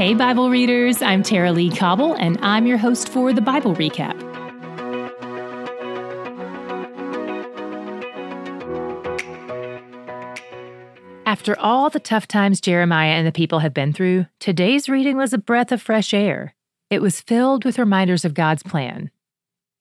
Hey, Bible readers, I'm Tara-Leigh Cobble, and I'm your host for the Bible Recap. After all the tough times Jeremiah and the people have been through, today's reading was a breath of fresh air. It was filled with reminders of God's plan.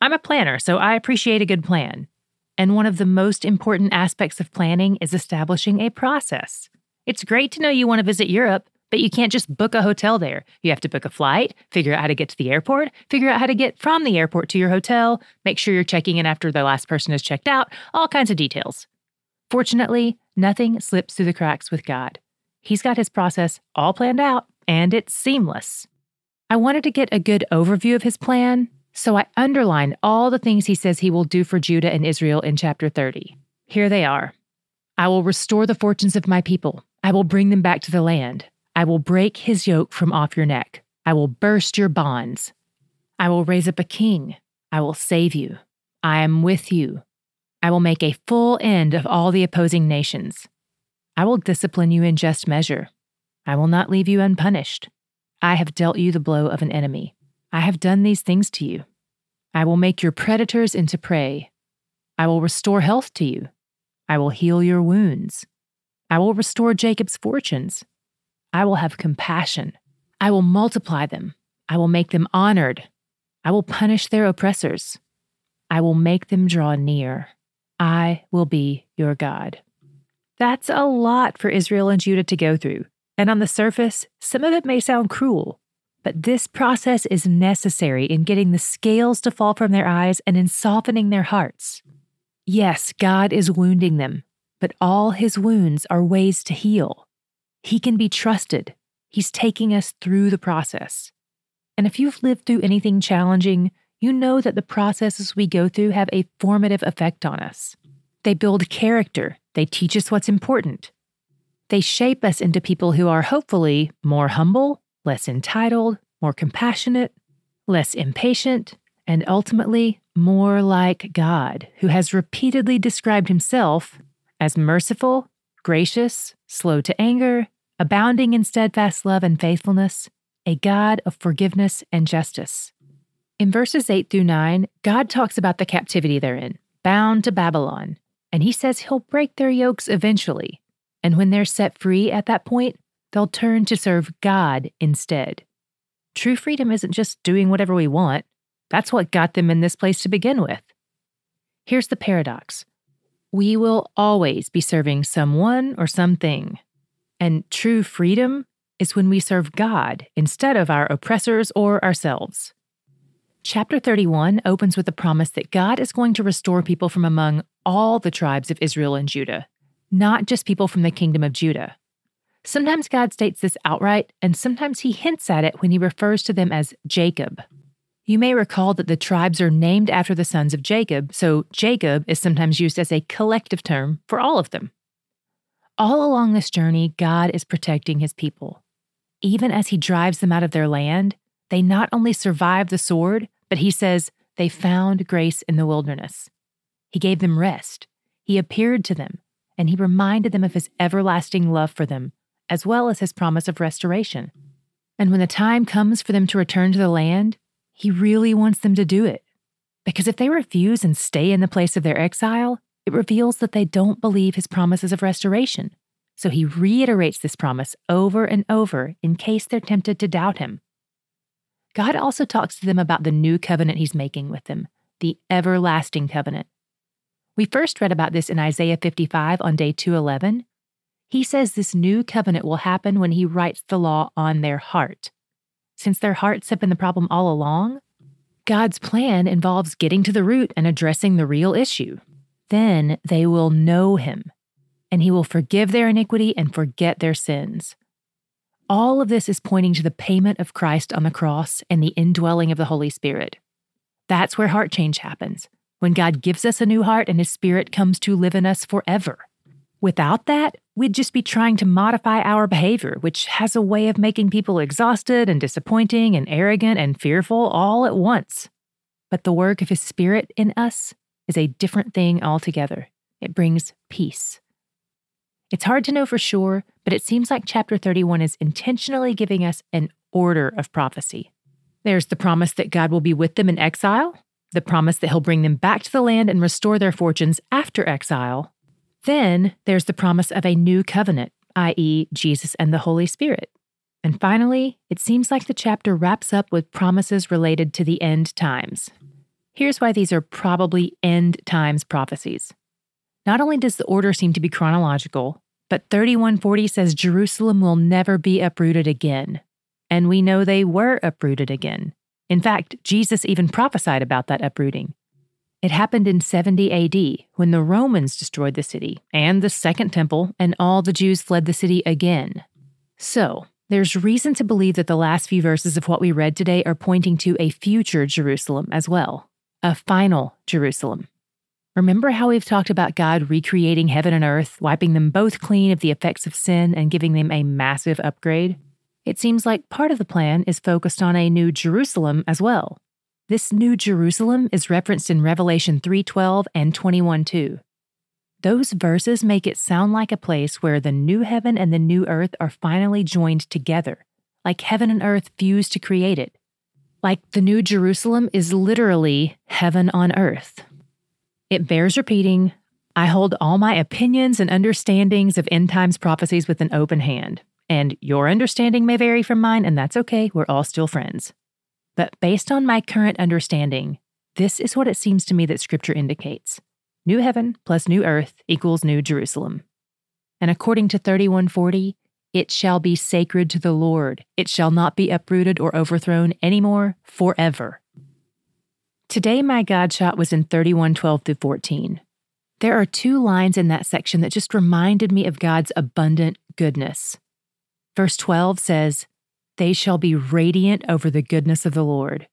I'm a planner, so I appreciate a good plan. And one of the most important aspects of planning is establishing a process. It's great to know you want to visit Europe, but you can't just book a hotel there. You have to book a flight, figure out how to get to the airport, figure out how to get from the airport to your hotel, make sure you're checking in after the last person has checked out, all kinds of details. Fortunately, nothing slips through the cracks with God. He's got his process all planned out, and it's seamless. I wanted to get a good overview of his plan, so I underlined all the things he says he will do for Judah and Israel in chapter 30. Here they are I will restore the fortunes of my people, I will bring them back to the land. I will break his yoke from off your neck. I will burst your bonds. I will raise up a king. I will save you. I am with you. I will make a full end of all the opposing nations. I will discipline you in just measure. I will not leave you unpunished. I have dealt you the blow of an enemy. I have done these things to you. I will make your predators into prey. I will restore health to you. I will heal your wounds. I will restore Jacob's fortunes. I will have compassion. I will multiply them. I will make them honored. I will punish their oppressors. I will make them draw near. I will be your God. That's a lot for Israel and Judah to go through. And on the surface, some of it may sound cruel, but this process is necessary in getting the scales to fall from their eyes and in softening their hearts. Yes, God is wounding them, but all his wounds are ways to heal. He can be trusted. He's taking us through the process. And if you've lived through anything challenging, you know that the processes we go through have a formative effect on us. They build character, they teach us what's important. They shape us into people who are hopefully more humble, less entitled, more compassionate, less impatient, and ultimately more like God, who has repeatedly described himself as merciful, gracious, slow to anger, abounding in steadfast love and faithfulness, a God of forgiveness and justice. In verses 8 through 9, God talks about the captivity they're in, bound to Babylon, and he says he'll break their yokes eventually. And when they're set free at that point, they'll turn to serve God instead. True freedom isn't just doing whatever we want, that's what got them in this place to begin with. Here's the paradox we will always be serving someone or something. And true freedom is when we serve God instead of our oppressors or ourselves. Chapter 31 opens with the promise that God is going to restore people from among all the tribes of Israel and Judah, not just people from the kingdom of Judah. Sometimes God states this outright, and sometimes he hints at it when he refers to them as Jacob. You may recall that the tribes are named after the sons of Jacob, so Jacob is sometimes used as a collective term for all of them. All along this journey, God is protecting his people. Even as he drives them out of their land, they not only survive the sword, but he says they found grace in the wilderness. He gave them rest, he appeared to them, and he reminded them of his everlasting love for them, as well as his promise of restoration. And when the time comes for them to return to the land, he really wants them to do it. Because if they refuse and stay in the place of their exile, it reveals that they don't believe his promises of restoration. So he reiterates this promise over and over in case they're tempted to doubt him. God also talks to them about the new covenant he's making with them, the everlasting covenant. We first read about this in Isaiah 55 on day 211. He says this new covenant will happen when he writes the law on their heart. Since their hearts have been the problem all along, God's plan involves getting to the root and addressing the real issue. Then they will know Him, and He will forgive their iniquity and forget their sins. All of this is pointing to the payment of Christ on the cross and the indwelling of the Holy Spirit. That's where heart change happens, when God gives us a new heart and His Spirit comes to live in us forever. Without that, we'd just be trying to modify our behavior, which has a way of making people exhausted and disappointing and arrogant and fearful all at once. But the work of His Spirit in us is a different thing altogether. It brings peace. It's hard to know for sure, but it seems like chapter 31 is intentionally giving us an order of prophecy. There's the promise that God will be with them in exile, the promise that he'll bring them back to the land and restore their fortunes after exile. Then there's the promise of a new covenant, i.e., Jesus and the Holy Spirit. And finally, it seems like the chapter wraps up with promises related to the end times. Here's why these are probably end times prophecies. Not only does the order seem to be chronological, but 3140 says Jerusalem will never be uprooted again. And we know they were uprooted again. In fact, Jesus even prophesied about that uprooting. It happened in 70 AD when the Romans destroyed the city and the Second Temple, and all the Jews fled the city again. So, there's reason to believe that the last few verses of what we read today are pointing to a future Jerusalem as well, a final Jerusalem. Remember how we've talked about God recreating heaven and earth, wiping them both clean of the effects of sin, and giving them a massive upgrade? It seems like part of the plan is focused on a new Jerusalem as well. This new Jerusalem is referenced in Revelation 3:12 and 21:2. Those verses make it sound like a place where the new heaven and the new earth are finally joined together, like heaven and earth fused to create it. Like the new Jerusalem is literally heaven on earth. It bears repeating I hold all my opinions and understandings of end times prophecies with an open hand. And your understanding may vary from mine, and that's okay. We're all still friends. But based on my current understanding, this is what it seems to me that Scripture indicates New heaven plus new earth equals New Jerusalem. And according to 3140, it shall be sacred to the Lord. It shall not be uprooted or overthrown anymore forever. Today, my God shot was in 3112 through 14. There are two lines in that section that just reminded me of God's abundant goodness. Verse 12 says, They shall be radiant over the goodness of the Lord.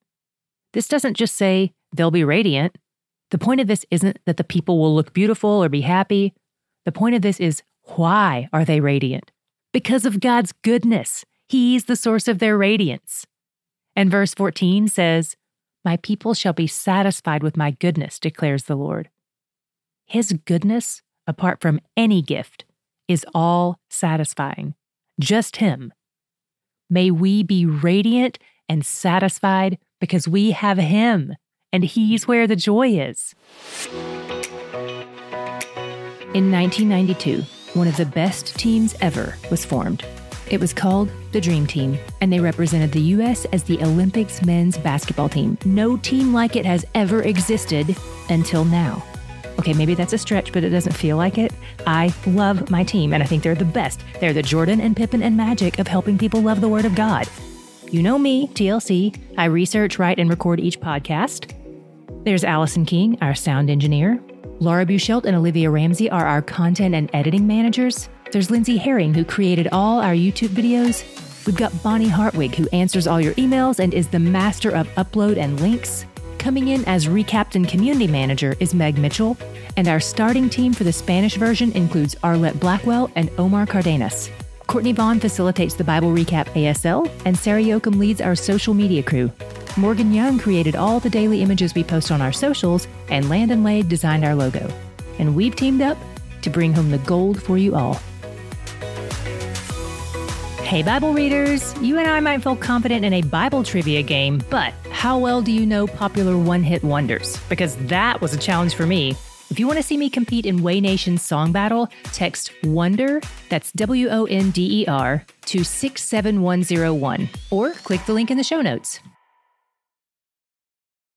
This doesn't just say they'll be radiant. The point of this isn't that the people will look beautiful or be happy. The point of this is why are they radiant? Because of God's goodness. He's the source of their radiance. And verse 14 says, My people shall be satisfied with my goodness, declares the Lord. His goodness, apart from any gift, is all satisfying just Him. May we be radiant and satisfied because we have Him and He's where the joy is. In 1992, one of the best teams ever was formed. It was called the Dream Team, and they represented the U.S. as the Olympics men's basketball team. No team like it has ever existed until now. Okay, maybe that's a stretch, but it doesn't feel like it. I love my team, and I think they're the best. They're the Jordan and Pippen and Magic of helping people love the Word of God. You know me, TLC. I research, write, and record each podcast. There's Allison King, our sound engineer. Laura Buchelt and Olivia Ramsey are our content and editing managers. There's Lindsay Herring, who created all our YouTube videos. We've got Bonnie Hartwig, who answers all your emails and is the master of upload and links. Coming in as recapped and community manager is Meg Mitchell, and our starting team for the Spanish version includes Arlette Blackwell and Omar Cardenas. Courtney Vaughn facilitates the Bible Recap ASL, and Sarah Yoakum leads our social media crew. Morgan Young created all the daily images we post on our socials, and Landon Lade designed our logo. And we've teamed up to bring home the gold for you all. Hey, Bible readers, you and I might feel confident in a Bible trivia game, but how well do you know popular one hit wonders? Because that was a challenge for me. If you want to see me compete in Way Nation's song battle, text WONDER, that's W O N D E R, to 67101, or click the link in the show notes.